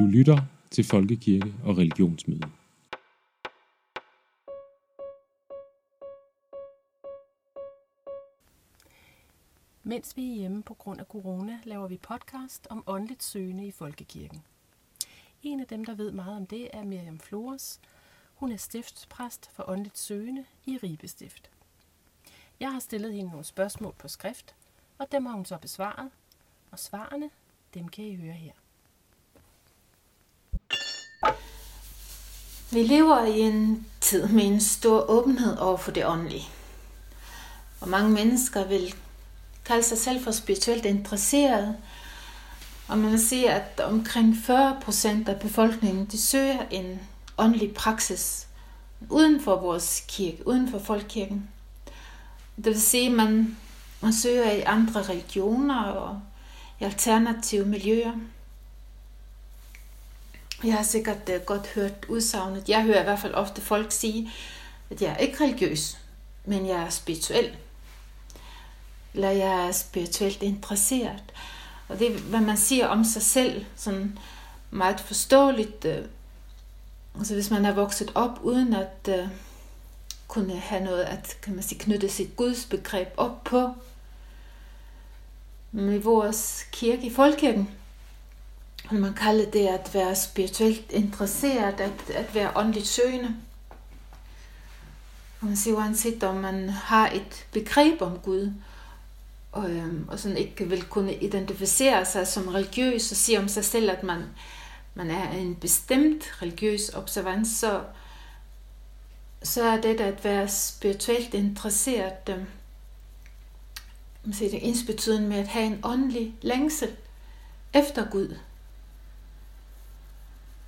Du lytter til Folkekirke og Religionsmøde. Mens vi er hjemme på grund af corona, laver vi podcast om åndeligt søgende i Folkekirken. En af dem, der ved meget om det, er Miriam Flores. Hun er stiftspræst for åndeligt søgende i Ribe Stift. Jeg har stillet hende nogle spørgsmål på skrift, og dem har hun så besvaret. Og svarene, dem kan I høre her. Vi lever i en tid med en stor åbenhed over for det åndelige. Og mange mennesker vil kalde sig selv for spirituelt interesserede. Og man vil sige, at omkring 40 procent af befolkningen de søger en åndelig praksis uden for vores kirke, uden for folkekirken. Det vil sige, at man, man søger i andre religioner og i alternative miljøer. Jeg har sikkert øh, godt hørt udsagnet. Jeg hører i hvert fald ofte folk sige, at jeg er ikke religiøs, men jeg er spirituel. Eller jeg er spirituelt interesseret. Og det er, hvad man siger om sig selv, sådan meget forståeligt. Øh, altså hvis man er vokset op uden at øh, kunne have noget at kan man sige, knytte sit Guds begreb op på. Men i vores kirke, i folkekirken, man kalder det at være spirituelt interesseret, at, at være åndeligt søgende. Og man siger uanset om man har et begreb om Gud, og, øhm, og sådan ikke vil kunne identificere sig som religiøs og sige om sig selv, at man, man er en bestemt religiøs observans, så, så er det at være spirituelt interesseret øh, det ens ensbetydende med at have en åndelig længsel efter Gud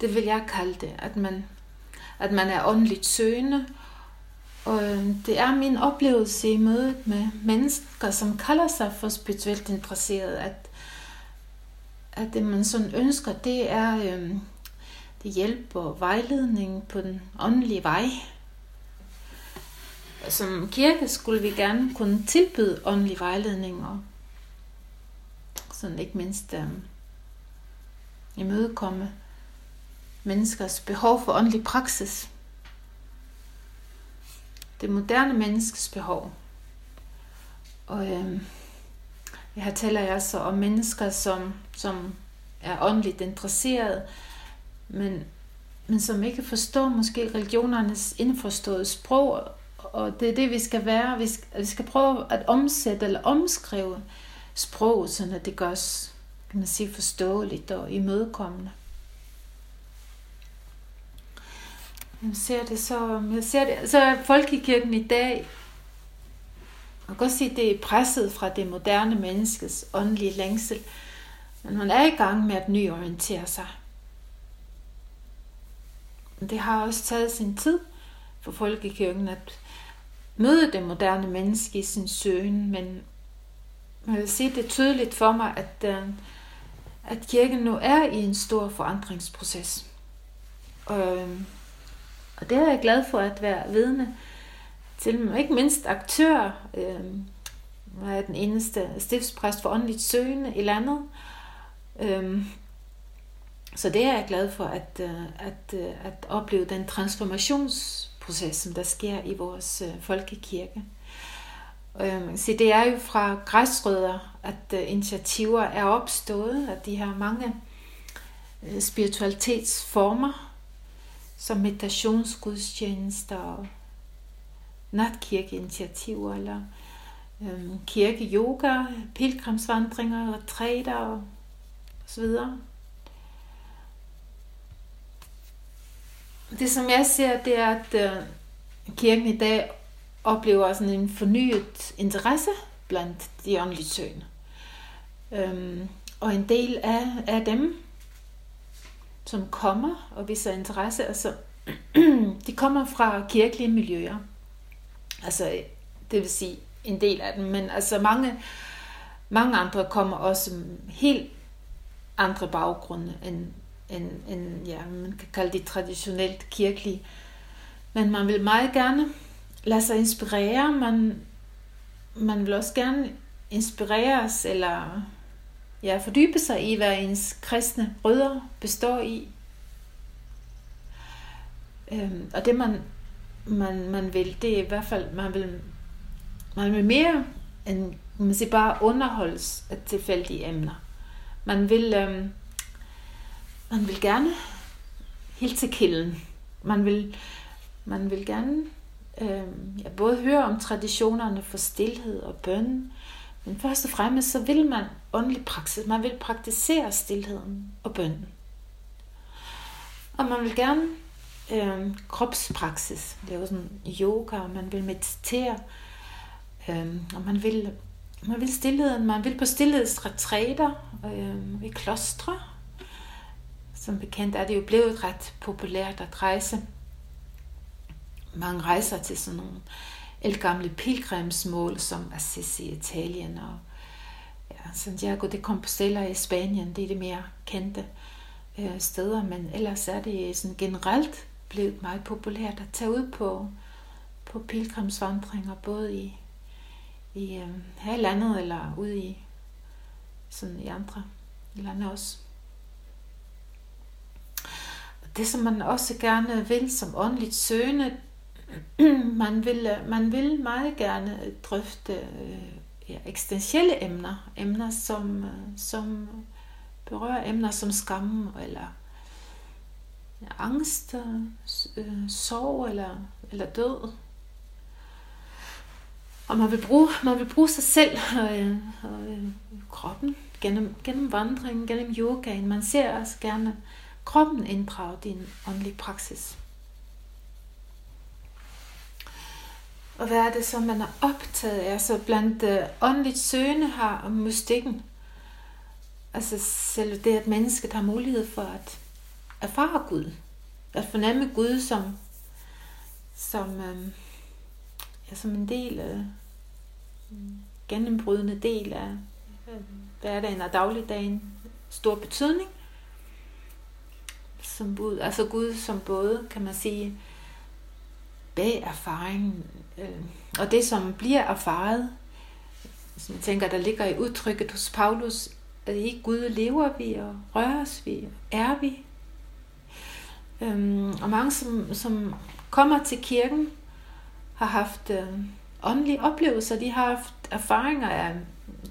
det vil jeg kalde det, at man, at man er åndeligt søgende. Og øhm, det er min oplevelse i mødet med mennesker, som kalder sig for spirituelt interesseret, at, at det man sådan ønsker, det er øh, det hjælp og vejledning på den åndelige vej. Som kirke skulle vi gerne kunne tilbyde åndelig vejledning og sådan ikke mindst øh, imødekomme menneskers behov for åndelig praksis. Det moderne menneskes behov. Og øh, her taler jeg så om mennesker, som, som er åndeligt interesseret, men, men som ikke forstår måske religionernes indforståede sprog, og det er det, vi skal være. Vi skal, vi skal prøve at omsætte eller omskrive sproget, så det gørs kan man sige, forståeligt og imødekommende. Jeg ser det så, jeg ser det, så er folkekirken i dag, man kan godt sige, det er presset fra det moderne menneskes åndelige længsel, men man er i gang med at nyorientere sig. Det har også taget sin tid for folkekirken at møde det moderne menneske i sin søgen, men man vil sige det tydeligt for mig, at, øh, at kirken nu er i en stor forandringsproces. Og øh, og det er jeg glad for at være vidne til, ikke mindst aktør. Øh, jeg er den eneste stiftspræst for åndeligt søgende i landet. Øh, så det er jeg glad for at, øh, at, øh, at opleve den transformationsproces, som der sker i vores øh, folkekirke. Øh, så det er jo fra græsrødder, at initiativer er opstået, at de her mange spiritualitetsformer, som meditationsgudstjenester og natkirkeinitiativer, eller øhm, kirke-yoga, pilgrimsvandringer, retræter og så videre. Det som jeg ser, det er, at øh, kirken i dag oplever sådan en fornyet interesse blandt de åndelige søgende. Øhm, og en del af, af dem som kommer og viser interesse. Altså, de kommer fra kirkelige miljøer. Altså, det vil sige en del af dem, men altså mange, mange andre kommer også helt andre baggrunde end, end, end ja, man kan kalde det traditionelt kirkelige. Men man vil meget gerne lade sig inspirere. Man, man vil også gerne inspireres eller ja, fordybe sig i, hvad ens kristne rødder består i. Øhm, og det man, man, man vil, det er i hvert fald, man vil, man vil mere end man siger, bare underholdes af tilfældige emner. Man vil, øhm, man vil gerne helt til kilden. Man vil, man vil gerne øhm, ja, både høre om traditionerne for stillhed og bøn, men først og fremmest så vil man åndelig praksis. Man vil praktisere stillheden og bønnen. Og man vil gerne øh, kropspraksis. Det er jo sådan yoga, og man vil meditere. Øh, og man vil, man vil stillheden, man vil på stillhedsretræter øh, i klostre. Som bekendt er det jo blevet ret populært at rejse. Mange rejser til sådan nogle elgamle pilgrimsmål som Assisi i Italien og ja, Santiago de Compostela i Spanien. Det er det mere kendte øh, steder, men ellers er det sådan generelt blevet meget populært at tage ud på, på pilgrimsvandringer, både i, i øh, her i landet eller ude i, sådan i andre lande også. Det, som man også gerne vil som åndeligt søgende, man vil, øh, man vil meget gerne øh, drøfte øh, ja, eksistentielle emner, emner som, som berører emner som skam eller ja, angst, øh, sorg eller, eller død. Og man vil bruge, man vil bruge sig selv og, øh, og øh, kroppen gennem, gennem vandringen, gennem yogaen. Man ser også gerne kroppen inddraget i en åndelig praksis. Og hvad er det så, man er optaget af? Så blandt øh, åndeligt søgende har mystikken. Altså selv det, at mennesket har mulighed for at erfare Gud. At fornemme Gud som, som, øh, ja, som en del af gennembrydende del af øh, hverdagen og dagligdagen. Stor betydning. Som Gud, altså Gud som både, kan man sige, bag erfaringen, øh, og det som bliver erfaret, som jeg tænker, der ligger i udtrykket hos Paulus, at i Gud lever vi og røres vi, er vi. Øhm, og mange, som, som kommer til kirken, har haft øh, åndelige oplevelser, de har haft erfaringer af,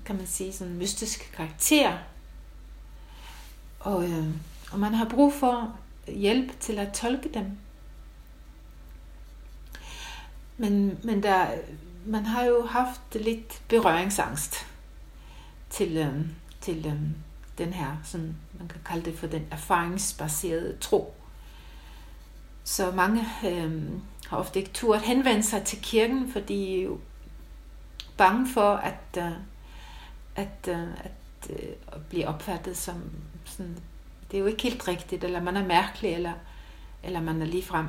kan man sige, sådan mystisk karakter. Og, øh, og man har brug for hjælp til at tolke dem. Men, men der, man har jo haft lidt berøringsangst til, øhm, til øhm, den her, sådan, man kan kalde det for den erfaringsbaserede tro. Så mange øhm, har ofte ikke tur henvende sig til kirken, fordi de er jo bange for at, øh, at, øh, at, øh, at blive opfattet som sådan, det er jo ikke helt rigtigt, eller man er mærkelig, eller, eller man er ligefrem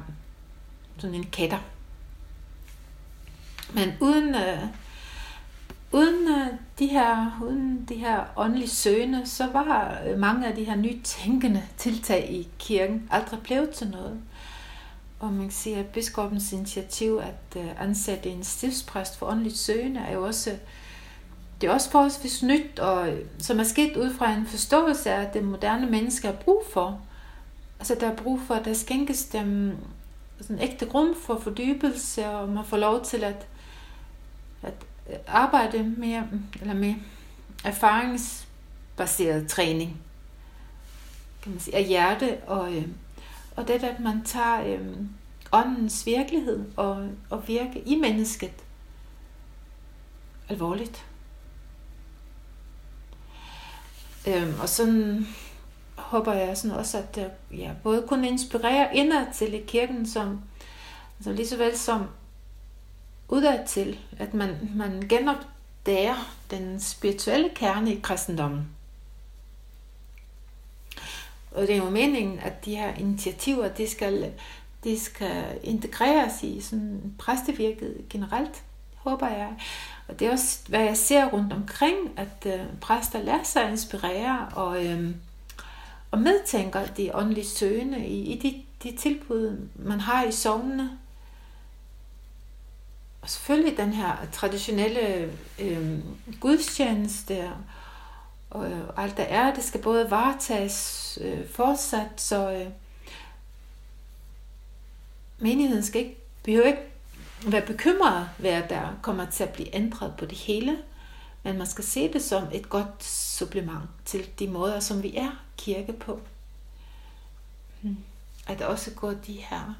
sådan en kætter. Men uden, øh, uden øh, de her, uden de her åndelige søgende, så var øh, mange af de her nytænkende tiltag i kirken aldrig blevet til noget. Og man kan sige, at biskopens initiativ at øh, ansætte en stiftspræst for åndeligt søgende er jo også det er også forholdsvis nyt, og øh, som er sket ud fra en forståelse af, at det moderne menneske har brug for. Altså der er brug for, at der skænkes dem sådan ægte rum for fordybelse, og man får lov til at at øh, arbejde mere, eller med erfaringsbaseret træning kan man sige, af hjerte, og, øh, og det at man tager øh, åndens virkelighed og, og virke i mennesket alvorligt. Øhm, og sådan håber jeg sådan også, at jeg ja, både kunne inspirere indad til i kirken, som, altså lige så vel som udad til, at man, man genopdager den spirituelle kerne i kristendommen. Og det er jo meningen, at de her initiativer, de skal, de skal integreres i sådan præstevirket generelt, håber jeg. Og det er også, hvad jeg ser rundt omkring, at øh, præster lader sig inspirere og, øh, og medtænker de åndelige søgende i, i de, de tilbud, man har i sovnene og selvfølgelig den her traditionelle øh, gudstjeneste, og øh, alt der er, det skal både varetages øh, fortsat, så øh, menigheden skal ikke, behøver ikke være bekymret ved, at der kommer til at blive ændret på det hele, men man skal se det som et godt supplement til de måder, som vi er kirke på. Hmm. At også gå de her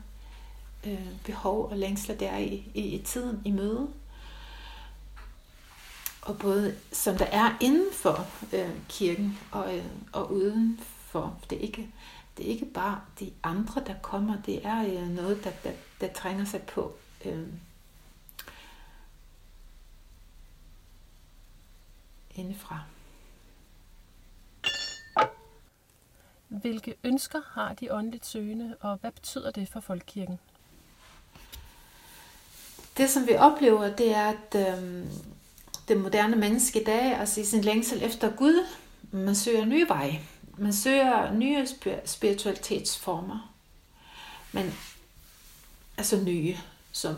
øh, behov og længsler der i, i, i tiden i møde. Og både som der er inden for øh, kirken og, øh, og uden for. Det er, ikke, det er ikke bare de andre, der kommer. Det er øh, noget, der, der, der trænger sig på. Øh, indefra. Hvilke ønsker har de åndeligt søgende, og hvad betyder det for folkekirken? Det, som vi oplever, det er, at øh, det moderne menneske i dag, altså i sin længsel efter Gud, man søger nye veje. Man søger nye spiritualitetsformer. Men altså nye, som,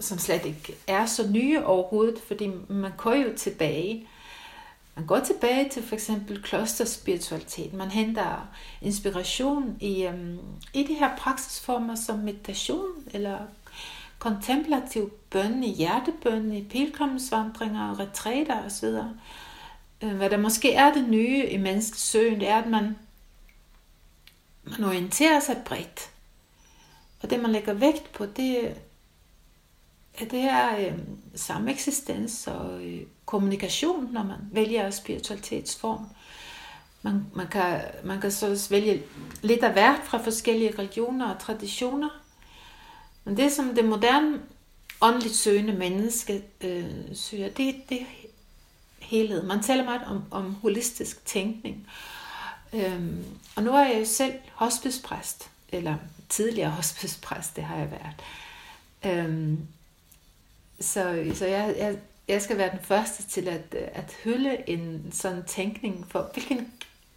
som slet ikke er så nye overhovedet, fordi man går jo tilbage. Man går tilbage til for eksempel klosterspiritualitet. Man henter inspiration i, øhm, i de her praksisformer som meditation eller kontemplativ bøn, i hjertebøn, i pilgrimsvandringer, retræter osv. Øh, hvad der måske er det nye i menneskets søgen, det er, at man, man orienterer sig bredt. Og det, man lægger vægt på, det, det er øh, samme eksistens og øh, kommunikation, når man vælger spiritualitetsform. Man, man, kan, man kan så vælge lidt af hvert fra forskellige religioner og traditioner. Men det, som det moderne åndeligt søgende menneske øh, søger, det, det er helhed. Man taler meget om, om holistisk tænkning. Øhm, og nu er jeg jo selv hospicepræst, eller tidligere hospicepræst, det har jeg været. Øhm, så så jeg, jeg, jeg skal være den første til at, at hylde en sådan tænkning for, hvilken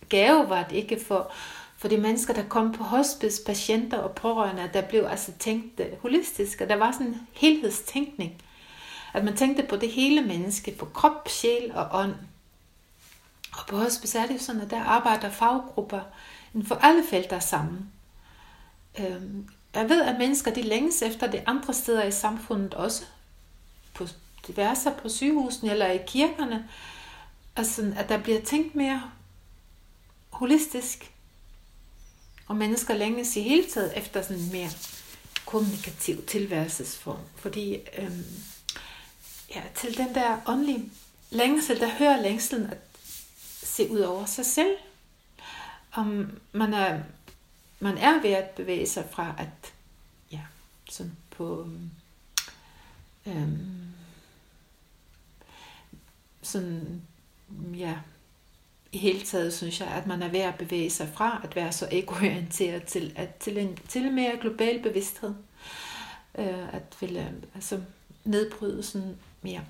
gave var det ikke for, for de mennesker, der kom på hospice, patienter og pårørende, der blev altså tænkt øh, holistisk, og der var sådan en helhedstænkning. At man tænkte på det hele menneske, på krop, sjæl og ånd. Og på hospice er det jo sådan, at der arbejder faggrupper inden for alle felter sammen. Øhm, jeg ved, at mennesker de længes efter det andre steder i samfundet også, på diverse på sygehusene eller i kirkerne, altså, at der bliver tænkt mere holistisk, og mennesker længes i hele taget efter sådan en mere kommunikativ tilværelsesform. Fordi øhm, ja, til den der åndelige længsel, der hører længselen at se ud over sig selv. Om man er, man er ved at bevæge sig fra at, ja, sådan på, øhm, sådan, ja, i hele taget synes jeg, at man er ved at bevæge sig fra at være så egoorienteret til, at, til en til mere global bevidsthed. Øh, at ville altså, nedbryde sådan mere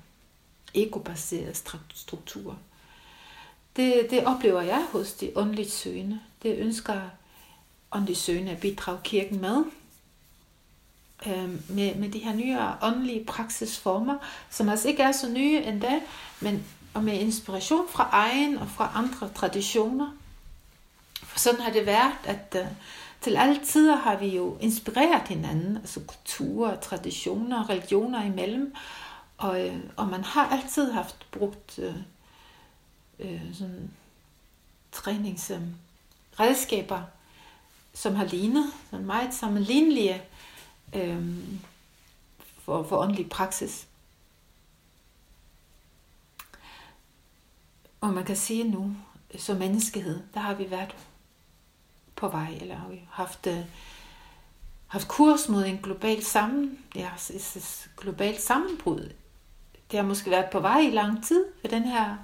egobaserede strukturer. Det, det oplever jeg hos de åndeligt søgende. Det ønsker åndeligt søgende at bidrage kirken med. Øh, med, med de her nye åndelige praksisformer, som altså ikke er så nye endda, men og med inspiration fra egen og fra andre traditioner. For sådan har det været, at uh, til alle tider har vi jo inspireret hinanden, altså kulturer, traditioner, religioner imellem, og, øh, og man har altid haft brugt øh, øh, sådan træningsredskaber, uh, som har lignet, sådan meget sammenlignelige øh, for, for åndelig praksis. Og man kan sige nu, som menneskehed, der har vi været på vej, eller har vi haft, uh, haft kurs mod en global sammen, ja, et globalt sammenbrud. Det har måske været på vej i lang tid, for den her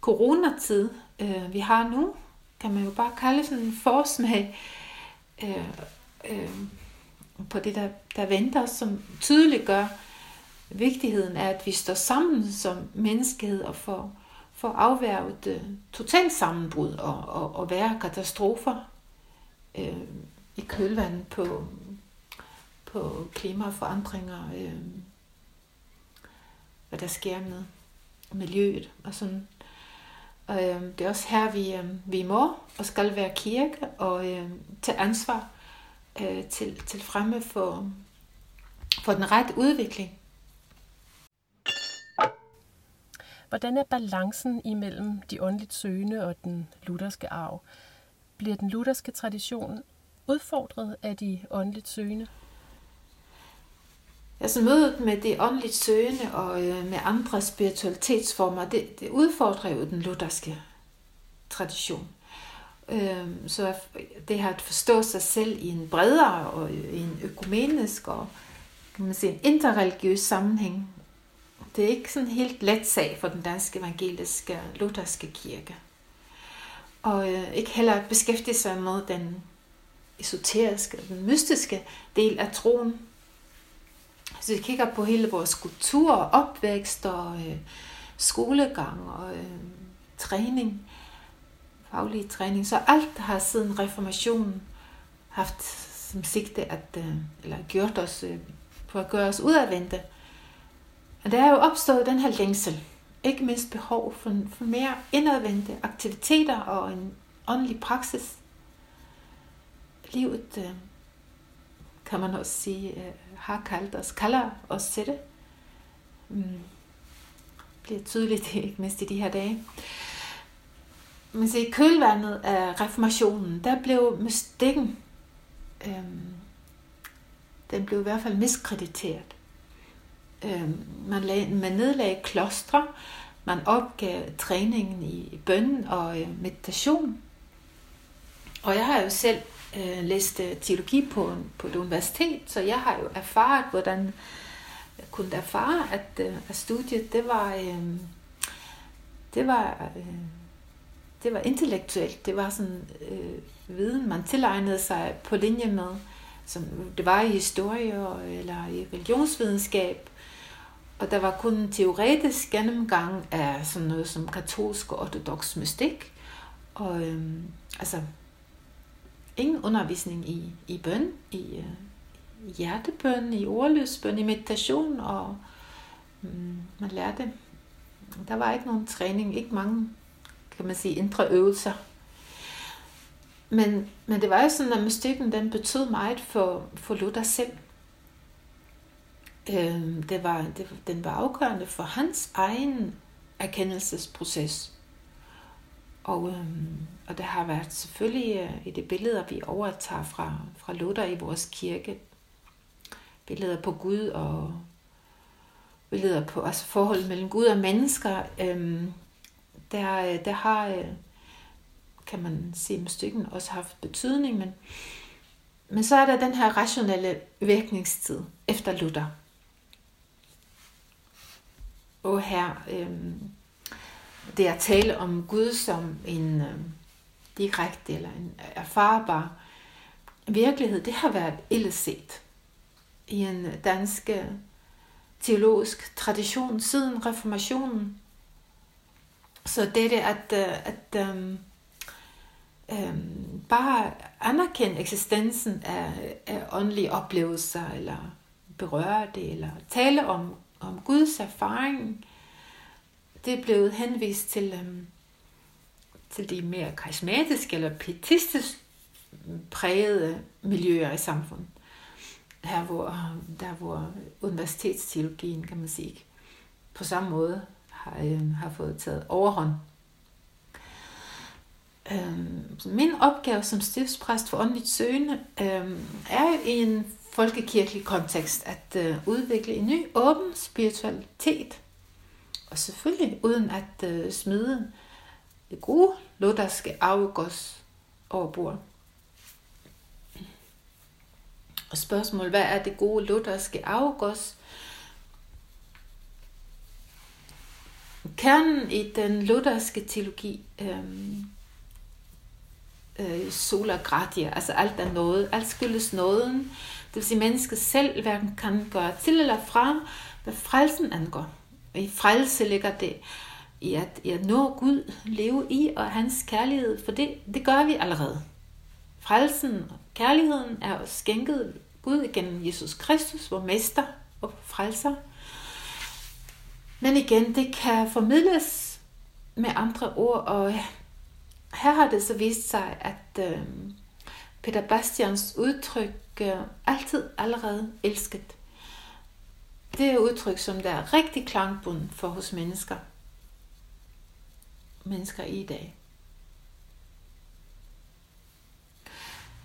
coronatid, øh, vi har nu, kan man jo bare kalde sådan en forsmag øh, øh, på det, der, der venter, som tydeligt gør vigtigheden af, at vi står sammen som menneskehed og får for afværget øh, totalt sammenbrud og, og, og være katastrofer øh, i kølvandet på, på klimaforandringer, øh, hvad der sker med miljøet og sådan. Og øh, det er også her, vi, øh, vi må og skal være kirke og øh, tage ansvar øh, til, til fremme for, for den rette udvikling. Hvordan er balancen imellem de åndeligt søgende og den lutherske arv? Bliver den lutherske tradition udfordret af de åndeligt søgende? Altså mødet med det åndeligt søgende og øh, med andre spiritualitetsformer, det, det udfordrer jo den lutherske tradition. Øhm, så det her at forstå sig selv i en bredere og øh, i en økumenisk og kan man sige, en interreligiøs sammenhæng. Det er ikke sådan en helt let sag for den danske evangeliske lutherske kirke. Og øh, ikke heller beskæftige sig med den esoteriske, den mystiske del af troen. Så vi kigger på hele vores kultur, opvækst og øh, skolegang og øh, træning, faglig træning. Så alt har siden reformationen haft som sigte at, øh, eller gjort os øh, på at gøre os udadvendte. Og der er jo opstået den her længsel, ikke mindst behov for, for mere indadvendte aktiviteter og en åndelig praksis. Livet, øh, kan man også sige, øh, har kaldt os, kalder os til det. Mm. Bliver tydeligt, ikke mindst i de her dage. Men se, i kølvandet af reformationen, der blev mystikken, øhm, den blev i hvert fald miskrediteret. Øh, man, lag, man nedlagde klostre, man opgav træningen i bøn og øh, meditation. Og jeg har jo selv øh, læst øh, teologi på, på et universitet, så jeg har jo erfaret, hvordan jeg kunne erfare, at, øh, at studiet, det var, øh, det var, øh, det var intellektuelt. Det var sådan øh, viden, man tilegnede sig på linje med, som det var i historie eller i religionsvidenskab. Og der var kun en teoretisk gennemgang af sådan noget som katolsk og ortodox mystik. Og øhm, altså ingen undervisning i, i bøn, i, øh, hjertebøn, i ordløsbøn, i meditation, og øhm, man lærte, der var ikke nogen træning, ikke mange, kan man sige, indre øvelser. Men, men det var jo sådan, at mystikken, den betød meget for, for Luther selv. Øh, det var, det, den var afgørende for hans egen erkendelsesproces. Og, øh, og der har været selvfølgelig øh, i det billeder, vi overtager fra, fra Luther i vores kirke, billeder på Gud og billeder på altså forholdet mellem Gud og mennesker, øhm, øh, der, der har, øh, kan man sige med stykken, også haft betydning, men, men så er der den her rationelle virkningstid efter Luther. Og her, øh, det at tale om Gud som en øh, direkte eller en erfarbar virkelighed, det har været illeset i en dansk øh, teologisk tradition siden reformationen. Så det er at, øh, at um, um, bare anerkende eksistensen af, af åndelige oplevelser, eller berøre det, eller tale om, om Guds erfaring, det er blevet henvist til, øhm, til de mere karismatiske eller pietistisk prægede miljøer i samfundet. Her hvor, øhm, der hvor universitetsteologien, kan man sige, på samme måde har, øh, har fået taget overhånd. Øhm, min opgave som stiftspræst for åndeligt søgende øhm, er i en folkekirkelig kontekst at øh, udvikle en ny åben spiritualitet og selvfølgelig uden at øh, smide det gode lutherske afgås over bord. Og spørgsmålet, hvad er det gode lutherske afgås? Kernen i den lutherske teologi, øh, øh, sola gratia, altså alt er noget, alt skyldes nåden, vil sige, at mennesket selv hverken kan gøre til eller fra, hvad frelsen angår. I frelse ligger det i at, i at nå Gud, leve i og hans kærlighed, for det, det gør vi allerede. Frelsen og kærligheden er skænket Gud gennem Jesus Kristus, vor mester og frelser. Men igen, det kan formidles med andre ord, og her har det så vist sig, at øh, Peter Bastians udtryk øh, altid allerede elsket. Det er udtryk, som der er rigtig klangbund for hos mennesker. Mennesker i dag.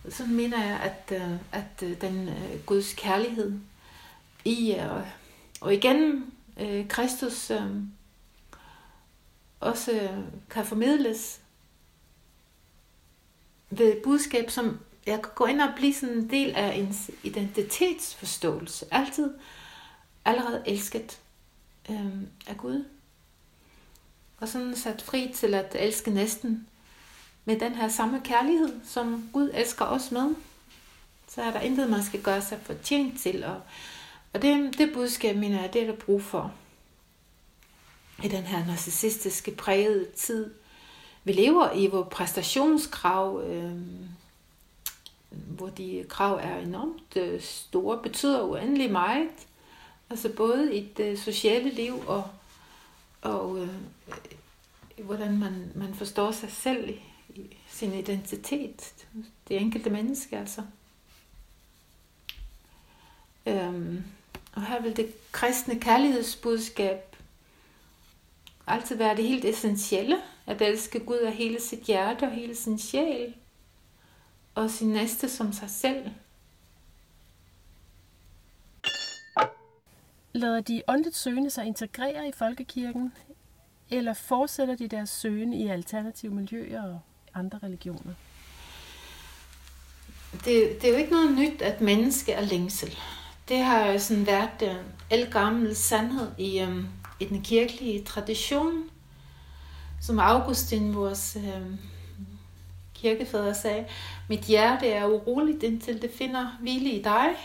Så mener jeg, at, øh, at øh, den øh, Guds kærlighed i, øh, og igen øh, Kristus også kan formidles ved budskab, som jeg kan gå ind og blive sådan en del af ens identitetsforståelse. Altid allerede elsket øh, af Gud. Og sådan sat fri til at elske næsten med den her samme kærlighed, som Gud elsker os med. Så er der intet, man skal gøre sig fortjent til. Og, og det, det budskab, mener jeg, det er der brug for i den her narcissistiske prægede tid. Vi lever i, hvor præstationskrav, øh, hvor de krav er enormt øh, store, betyder uendelig meget. Altså både i det sociale liv og, og øh, hvordan man, man forstår sig selv i, i sin identitet. Det enkelte menneske altså. Øhm, og her vil det kristne kærlighedsbudskab altid være det helt essentielle, at elske Gud af hele sit hjerte og hele sin sjæl, og sin næste som sig selv. Lader de åndeligt søgende sig integrere i folkekirken, eller fortsætter de deres søgen i alternative miljøer og andre religioner? Det, det er jo ikke noget nyt, at menneske er længsel. Det har jo sådan været en el gammel sandhed i, um, i den kirkelige tradition, som Augustin, vores um, kirkefædre sagde, mit hjerte er uroligt, indtil det finder hvile i dig.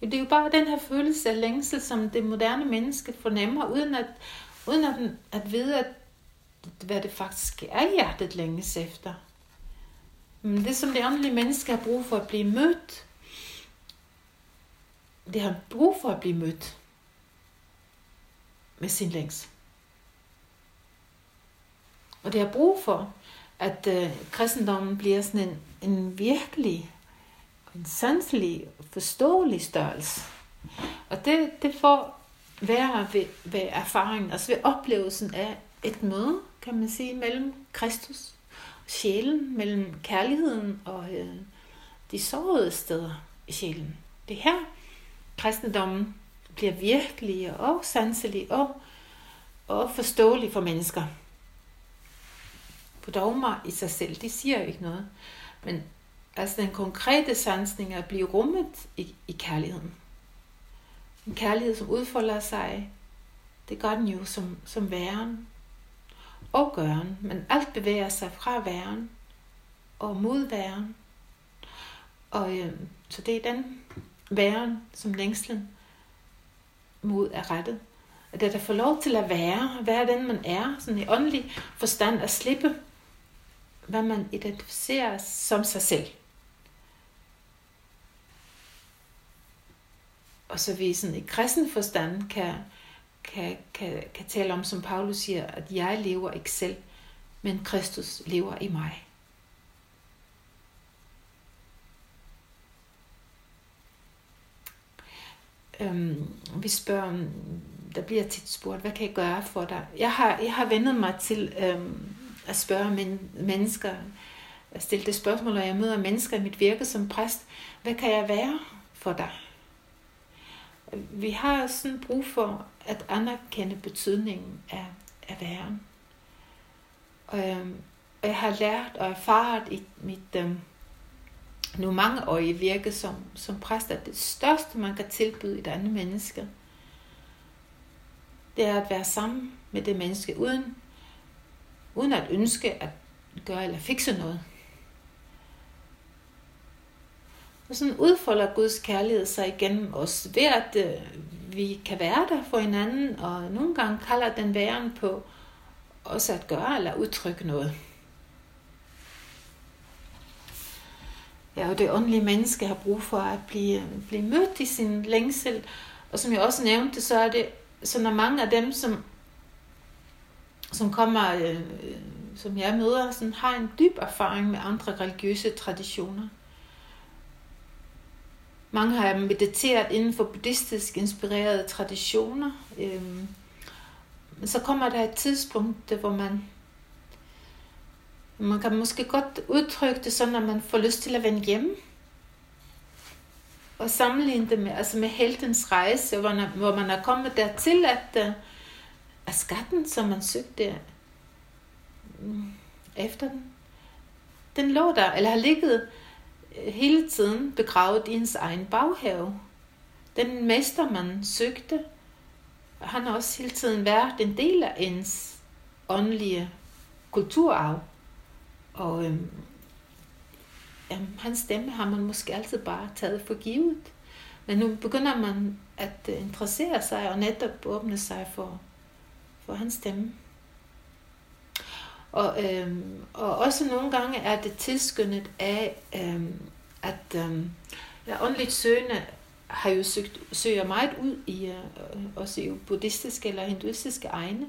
Det er jo bare den her følelse af længsel, som det moderne menneske fornemmer, uden at, uden at, at vide, at, hvad det faktisk er hjertet længes efter. Men det, som det åndelige menneske har brug for at blive mødt, det har brug for at blive mødt med sin længsel. Og det har brug for, at øh, kristendommen bliver sådan en, en virkelig, en sanselig, forståelig størrelse. Og det, det får være ved, ved erfaringen, altså ved oplevelsen af et møde, kan man sige, mellem Kristus og sjælen, mellem kærligheden og øh, de sårede steder i sjælen. Det her, kristendommen bliver virkelig og sanselig og, og forståelig for mennesker. For dogmer i sig selv, de siger jo ikke noget. Men altså den konkrete sansning er at blive rummet i, i kærligheden. En kærlighed, som udfolder sig, det gør den jo som, som væren og gøren, men alt bevæger sig fra væren og mod væren. Og øh, så det er den væren, som længslen mod er rettet. At det der får lov til at være, være den man er, sådan i åndelig forstand at slippe, hvad man identificerer som sig selv. Og så vi sådan i kristen forstand kan, kan, kan, kan tale om, som Paulus siger, at jeg lever ikke selv, men Kristus lever i mig. Øhm, vi spørger, der bliver tit spurgt, hvad kan jeg gøre for dig? Jeg har, jeg har vendet mig til øhm, at spørge men, mennesker, at stille det spørgsmål, når jeg møder mennesker i mit virke som præst, hvad kan jeg være for dig? Vi har sådan brug for at anerkende betydningen af, af væren. Og, øhm, og jeg har lært og erfaret i mit øhm, nu mange år i virke som, som præst, at det største, man kan tilbyde et andet menneske, det er at være sammen med det menneske, uden, uden at ønske at gøre eller fikse noget. Og sådan udfolder Guds kærlighed sig igennem os ved, at øh, vi kan være der for hinanden, og nogle gange kalder den væren på også at gøre eller udtrykke noget. Ja, og det åndelige menneske har brug for at blive, øh, blive mødt i sin længsel. Og som jeg også nævnte, så er det så når mange af dem, som som kommer, øh, øh, som jeg møder, som har en dyb erfaring med andre religiøse traditioner. Mange har mediteret inden for buddhistisk inspirerede traditioner. Øhm, men så kommer der et tidspunkt, hvor man man kan måske godt udtrykke det sådan, at man får lyst til at vende hjem. Og sammenligne det med, altså med heltens rejse, hvor man, hvor man er kommet dertil, at, øh, og skatten, som man søgte efter den, den lå der, eller har ligget øh, hele tiden begravet i ens egen baghave. Den mester, man søgte, han har også hele tiden været en del af ens åndelige kulturarv. Og øhm, jamen, hans stemme har man måske altid bare taget for givet. Men nu begynder man at øh, interessere sig og netop åbne sig for, for hans stemme. Og, øhm, og også nogle gange er det tilskyndet af, øhm, at øhm, ja, åndeligt søgende har jo søgt, søger meget ud i øh, også i buddhistiske eller hinduistiske egne.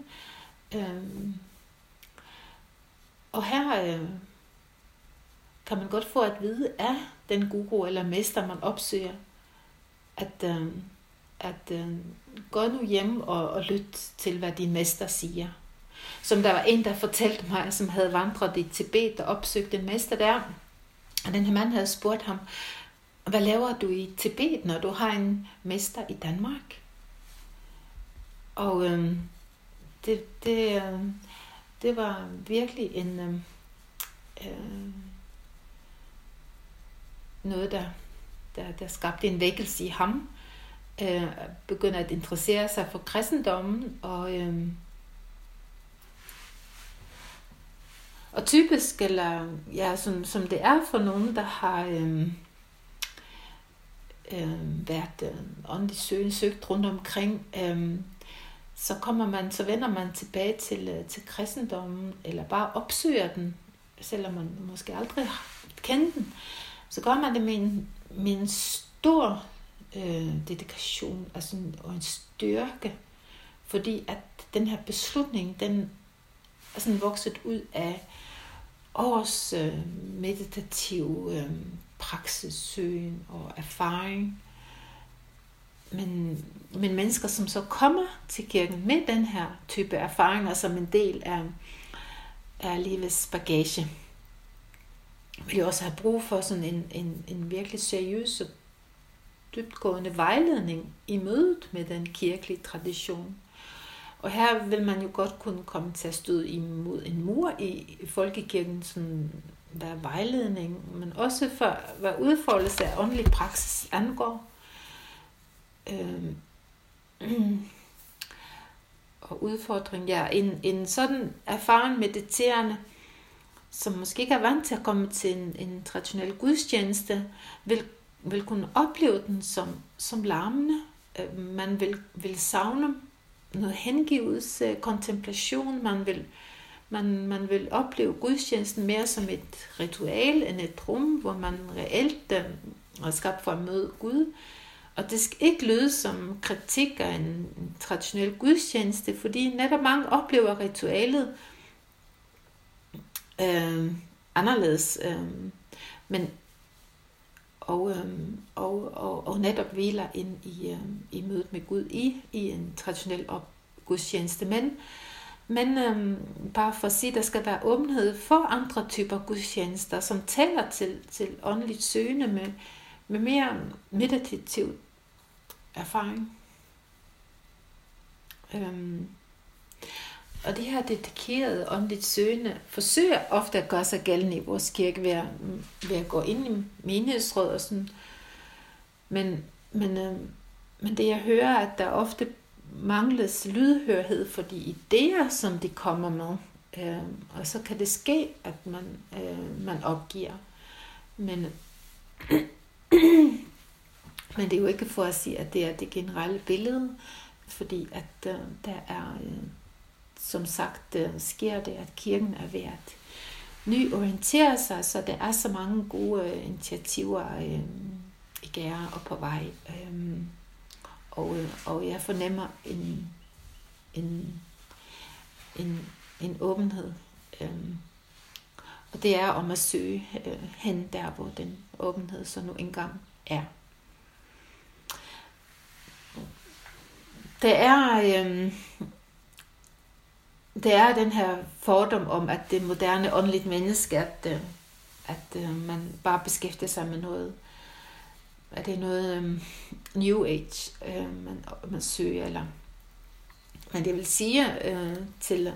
Øhm, og her øh, kan man godt få at vide af den guru eller mester, man opsøger, at, øh, at øh, gå nu hjem og, og lyt til, hvad din mester siger. Som der var en, der fortalte mig, som havde vandret i Tibet og opsøgt en mester der. Og den her mand havde spurgt ham, hvad laver du i Tibet, når du har en mester i Danmark? Og øh, det, det, øh, det var virkelig en øh, øh, noget, der, der, der skabte en vækkelse i ham. Øh, begynder at interessere sig for kristendommen og øh, og typisk, eller ja, som, som det er for nogen, der har øh, øh, været øh, åndeligt søgende, søgt rundt omkring, øh, så kommer man, så vender man tilbage til, øh, til kristendommen, eller bare opsøger den, selvom man måske aldrig har kendt den, så gør man det med en, med en stor øh, dedikation altså, og en styrke, fordi at den her beslutning, den er sådan vokset ud af års øh, meditativ øh, praksissøgen og erfaring. Men, men mennesker, som så kommer til kirken med den her type erfaringer som en del af, af livets bagage, vil jo også have brug for sådan en, en, en virkelig seriøs og dybtgående vejledning i mødet med den kirkelige tradition. Og her vil man jo godt kunne komme til at støde imod en mur i folkekirken, sådan, hvad vejledning, men også for hvad udfoldelse af åndelig praksis angår. Øhm, og udfordring, ja, en, en sådan erfaren mediterende, som måske ikke er vant til at komme til en, en traditionel gudstjeneste, vil, vil kunne opleve den som, som larmende. Øh, man vil, vil savne noget hengivelse, øh, kontemplation, man vil, man, man vil opleve gudstjenesten mere som et ritual end et rum, hvor man reelt øh, er skabt for at møde Gud. Og det skal ikke lyde som kritik af en traditionel gudstjeneste, fordi netop mange oplever ritualet øh, anderledes. Øh, men og, øhm, og, og, og netop hviler ind i, øhm, i mødet med Gud i, i en traditionel op, gudstjeneste. Men, men øhm, bare for at sige, der skal være åbenhed for andre typer gudstjenester, som taler til, til åndeligt søgende med, med mere meditativ erfaring. Øhm, og det her dedikerede åndeligt søgende forsøger ofte at gøre sig gældende i vores kirke ved at, ved at gå ind i menighedsråd og sådan. Men, men, øh, men det jeg hører, at der ofte mangles lydhørhed for de idéer, som de kommer med. Øh, og så kan det ske, at man, øh, man opgiver. Men, men det er jo ikke for at sige, at det er det generelle billede, fordi at øh, der er... Øh, som sagt øh, sker det, at kirken er ved at nyorientere sig, så der er så mange gode øh, initiativer øh, i gære og på vej. Øhm, øh, og, og jeg fornemmer en, en, en, en åbenhed. Øh, og det er om at søge øh, hen der, hvor den åbenhed så nu engang er. Der er, øh, der er den her fordom om, at det moderne åndeligt menneske, at, øh, at øh, man bare beskæftiger sig med noget, at det er noget um, New Age, uh, man, man søger, eller men det vil sige uh, til,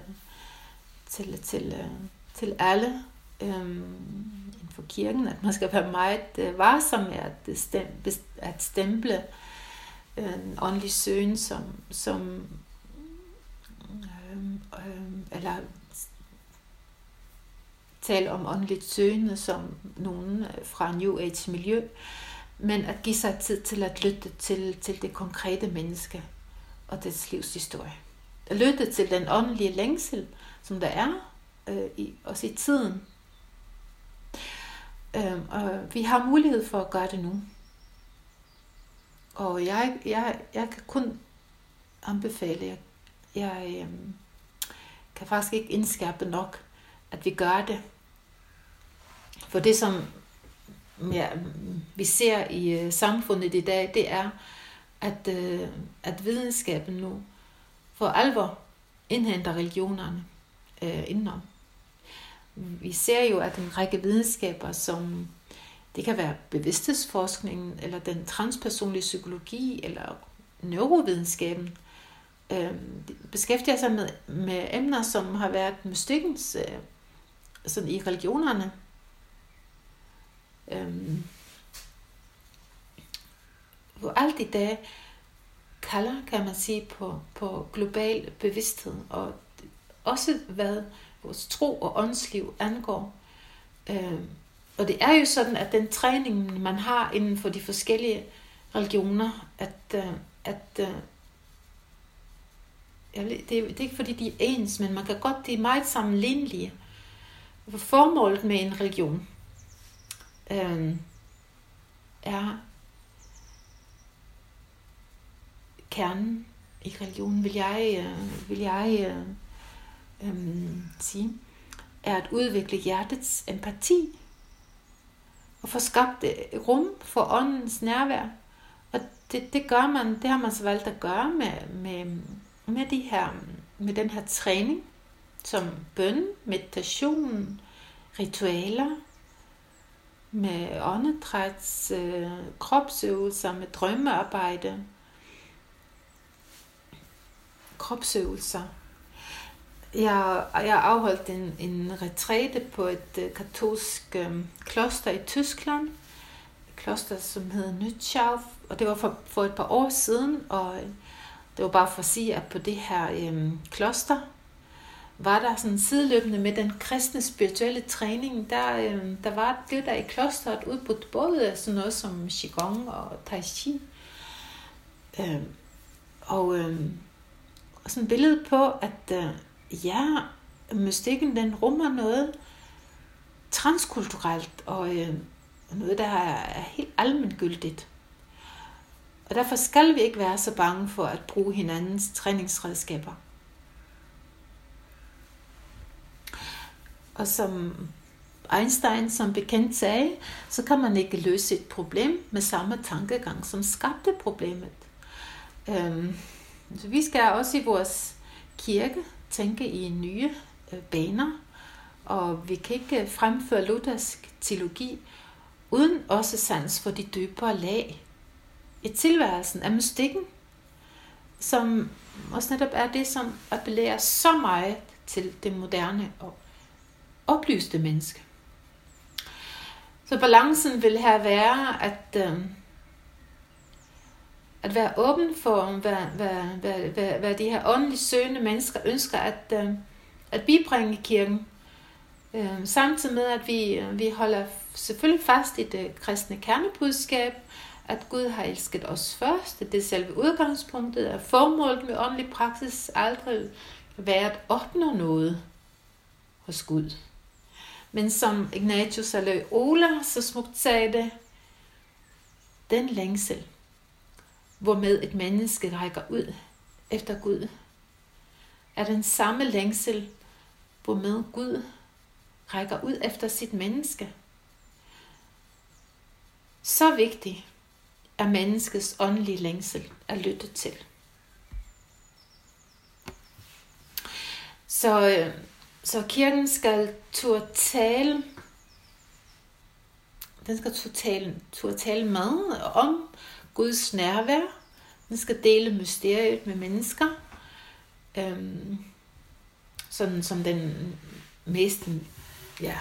til, til, uh, til alle øh, inden for kirken, at man skal være meget uh, varsom med at, stemple, at stemple uh, en åndelig søgen som, som øh, eller tale om åndeligt søgende som nogen øh, fra New Age miljø, men at give sig tid til at lytte til, til det konkrete menneske og dets livshistorie. Lytte til den åndelige længsel, som der er øh, i, også i tiden. Øh, og vi har mulighed for at gøre det nu. Og jeg, jeg, jeg kan kun anbefale, jeg, jeg øh, kan faktisk ikke indskærpe nok, at vi gør det. For det, som ja, vi ser i øh, samfundet i dag, det er, at, øh, at videnskaben nu for alvor indhenter religionerne øh, indenom. Vi ser jo, at en række videnskaber, som det kan være bevidsthedsforskningen, eller den transpersonlige psykologi, eller neurovidenskaben, øh, beskæftiger sig med, med emner, som har været mystikkens øh, sådan i religionerne. Øh, hvor alt i dag kalder, kan man sige, på, på global bevidsthed, og også hvad vores tro og åndsliv angår. Øh, og det er jo sådan, at den træning, man har inden for de forskellige religioner, at, øh, at øh, øh, det, er, det er ikke fordi, de er ens, men man kan godt, de er meget sammenlignelige. Formålet med en religion øh, er kernen i religionen, vil jeg, øh, vil jeg øh, øh, sige, er at udvikle hjertets empati og få skabt øh, rum for åndens nærvær. Og det, det gør man, det har man så valgt at gøre med, med, med, de her, med den her træning, som bøn, meditation, ritualer, med åndedræts, øh, kropsøvelser, med drømmearbejde, kropsøvelser. Jeg, jeg afholdt en, en retræte på et øh, katolsk øh, kloster i Tyskland. Et kloster, som hed Nytschauf, og det var for, for et par år siden, og det var bare for at sige, at på det her øh, kloster, var der sådan sideløbende med den kristne spirituelle træning, der, øh, der var det der i klosteret udbudt både sådan noget som Qigong og Tai Chi. Øh, og øh, og sådan et billede på, at øh, ja, mystikken den rummer noget transkulturelt og øh, noget, der er, er helt almengyldigt. Og derfor skal vi ikke være så bange for at bruge hinandens træningsredskaber. Og som Einstein som bekendt sagde, så kan man ikke løse et problem med samme tankegang, som skabte problemet. Øhm, så vi skal også i vores kirke tænke i nye øh, baner, og vi kan ikke fremføre luthersk teologi uden også sans for de dybere lag i tilværelsen af mystikken, som også netop er det, som appellerer så meget til det moderne og oplyste menneske. Så balancen vil her være, at øh, at være åben for, hvad, hvad, hvad, hvad, hvad de her åndeligt søgende mennesker ønsker at, øh, at bibringe kirken. Øh, samtidig med, at vi, øh, vi holder selvfølgelig fast i det kristne kernebudskab, at Gud har elsket os først. Det er selve udgangspunktet, at formålet med åndelig praksis aldrig være at opnå noget hos Gud. Men som Ignatius Loyola så smukt sagde det, den længsel, hvormed et menneske rækker ud efter Gud, er den samme længsel, hvormed Gud rækker ud efter sit menneske. Så vigtigt er menneskets åndelige længsel at lytte til. Så, øh, så kirken skal turde tale, den skal turde tale, turde tale med om Guds nærvær. Den skal dele mysteriet med mennesker. Øhm, sådan som den mest, ja,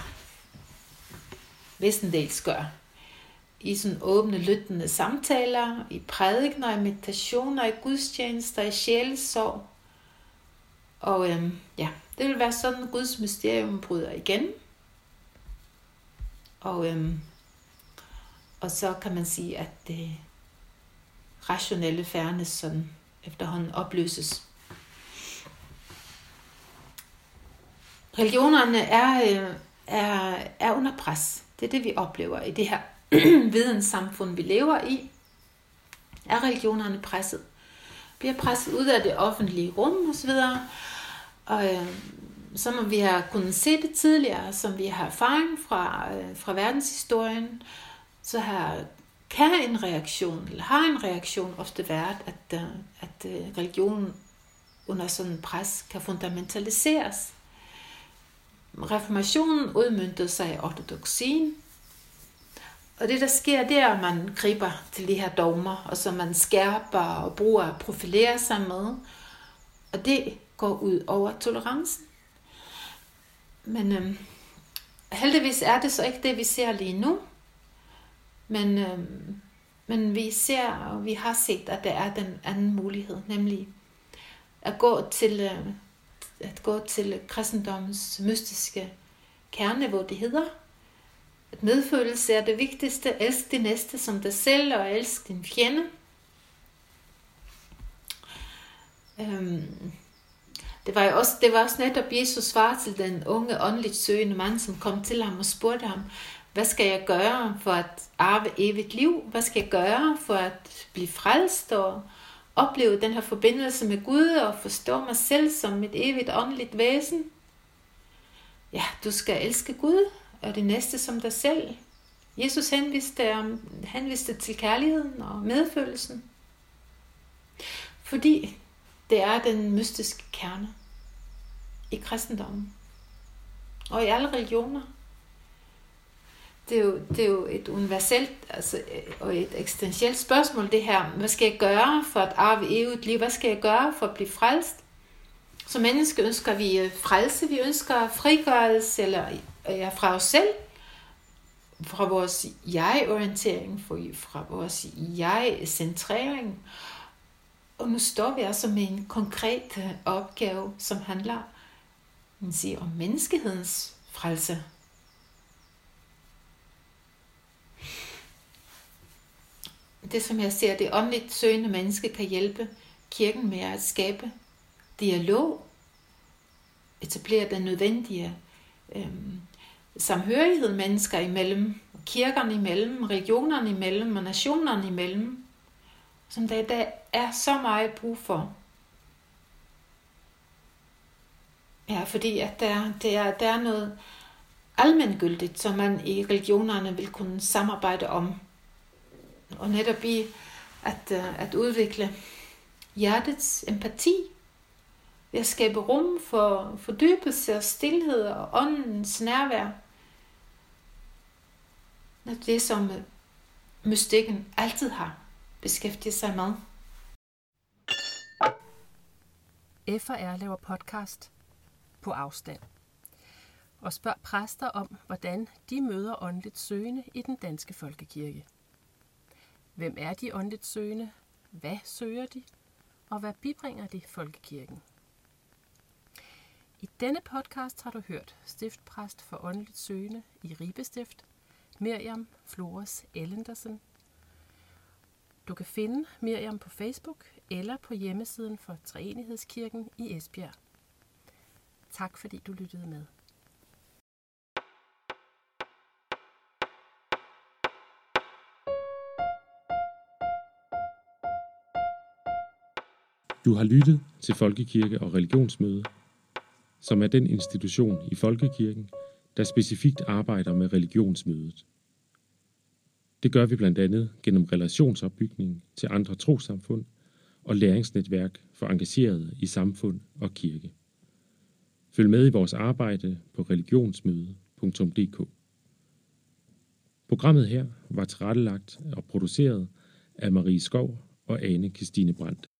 mestendels gør. I sådan åbne, lyttende samtaler, i prædikner, i meditationer, i gudstjenester, i sjælesorg. Og øhm, ja, det vil være sådan, Guds mysterium bryder igen. Og, øhm, og så kan man sige, at det rationelle færnes sådan efterhånden opløses. Religionerne er, øh, er, er under pres. Det er det, vi oplever i det her videnssamfund, vi lever i. Er religionerne presset? Bliver presset ud af det offentlige rum osv. Og øh, som vi har kunnet se det tidligere, som vi har erfaring fra, øh, fra verdenshistorien, så har, kan en reaktion, eller har en reaktion ofte været, at, øh, at øh, religionen under sådan pres kan fundamentaliseres. Reformationen udmyndtede sig i ortodoxien, og det, der sker, det er, at man griber til de her dogmer, og så man skærper og bruger at profilere sig med. Og det går ud over tolerancen. Men øhm, heldigvis er det så ikke det, vi ser lige nu. Men, øhm, men vi ser, og vi har set, at der er den anden mulighed, nemlig at gå til, øh, at gå til kristendommens mystiske kerne, hvor det hedder, at medfølelse er det vigtigste. Elsk din næste som dig selv, og elsk din fjende. Øhm, det var jo også, det var også netop Jesus svar til den unge åndeligt søgende mand, som kom til ham og spurgte ham, hvad skal jeg gøre for at arve evigt liv? Hvad skal jeg gøre for at blive frelst og opleve den her forbindelse med Gud og forstå mig selv som et evigt åndeligt væsen? Ja, du skal elske Gud og det næste som dig selv. Jesus henviste, henviste til kærligheden og medfølelsen. Fordi det er den mystiske kerne i kristendommen og i alle religioner. Det er jo, det er jo et universelt altså, og et eksistentielt spørgsmål, det her. Hvad skal jeg gøre for at arve evigt liv? Hvad skal jeg gøre for at blive frelst? Som menneske ønsker vi frelse, vi ønsker frigørelse eller, Øh, ja, fra os selv, fra vores jeg-orientering, fra vores jeg-centrering. Og nu står vi altså med en konkret øh, opgave, som handler man siger, om menneskehedens frelse. Det som jeg ser, det åndeligt søgende menneske kan hjælpe kirken med at skabe dialog, etablere den nødvendige øhm, samhørighed mennesker imellem, kirkerne imellem, regionerne imellem og nationerne imellem, som der i dag er så meget brug for. Ja, fordi at der, der, der er noget almengyldigt, som man i religionerne vil kunne samarbejde om. Og netop i at, øh, at udvikle hjertets empati, ved at skabe rum for fordybelse og stillhed og åndens nærvær. Det, som øh, mystikken altid har beskæftiget sig med. FR laver podcast på afstand og spørg præster om, hvordan de møder åndeligt søgende i den danske folkekirke. Hvem er de åndeligt søgende? Hvad søger de? Og hvad bibringer de folkekirken? I denne podcast har du hørt stiftpræst for åndeligt søgende i Ribe Stift, Miriam Flores Ellendersen. Du kan finde Miriam på Facebook eller på hjemmesiden for Treenighedskirken i Esbjerg. Tak fordi du lyttede med. Du har lyttet til Folkekirke og Religionsmøde som er den institution i Folkekirken, der specifikt arbejder med religionsmødet. Det gør vi blandt andet gennem relationsopbygning til andre trosamfund og læringsnetværk for engagerede i samfund og kirke. Følg med i vores arbejde på religionsmøde.dk. Programmet her var tilrettelagt og produceret af Marie Skov og Ane Christine Brandt.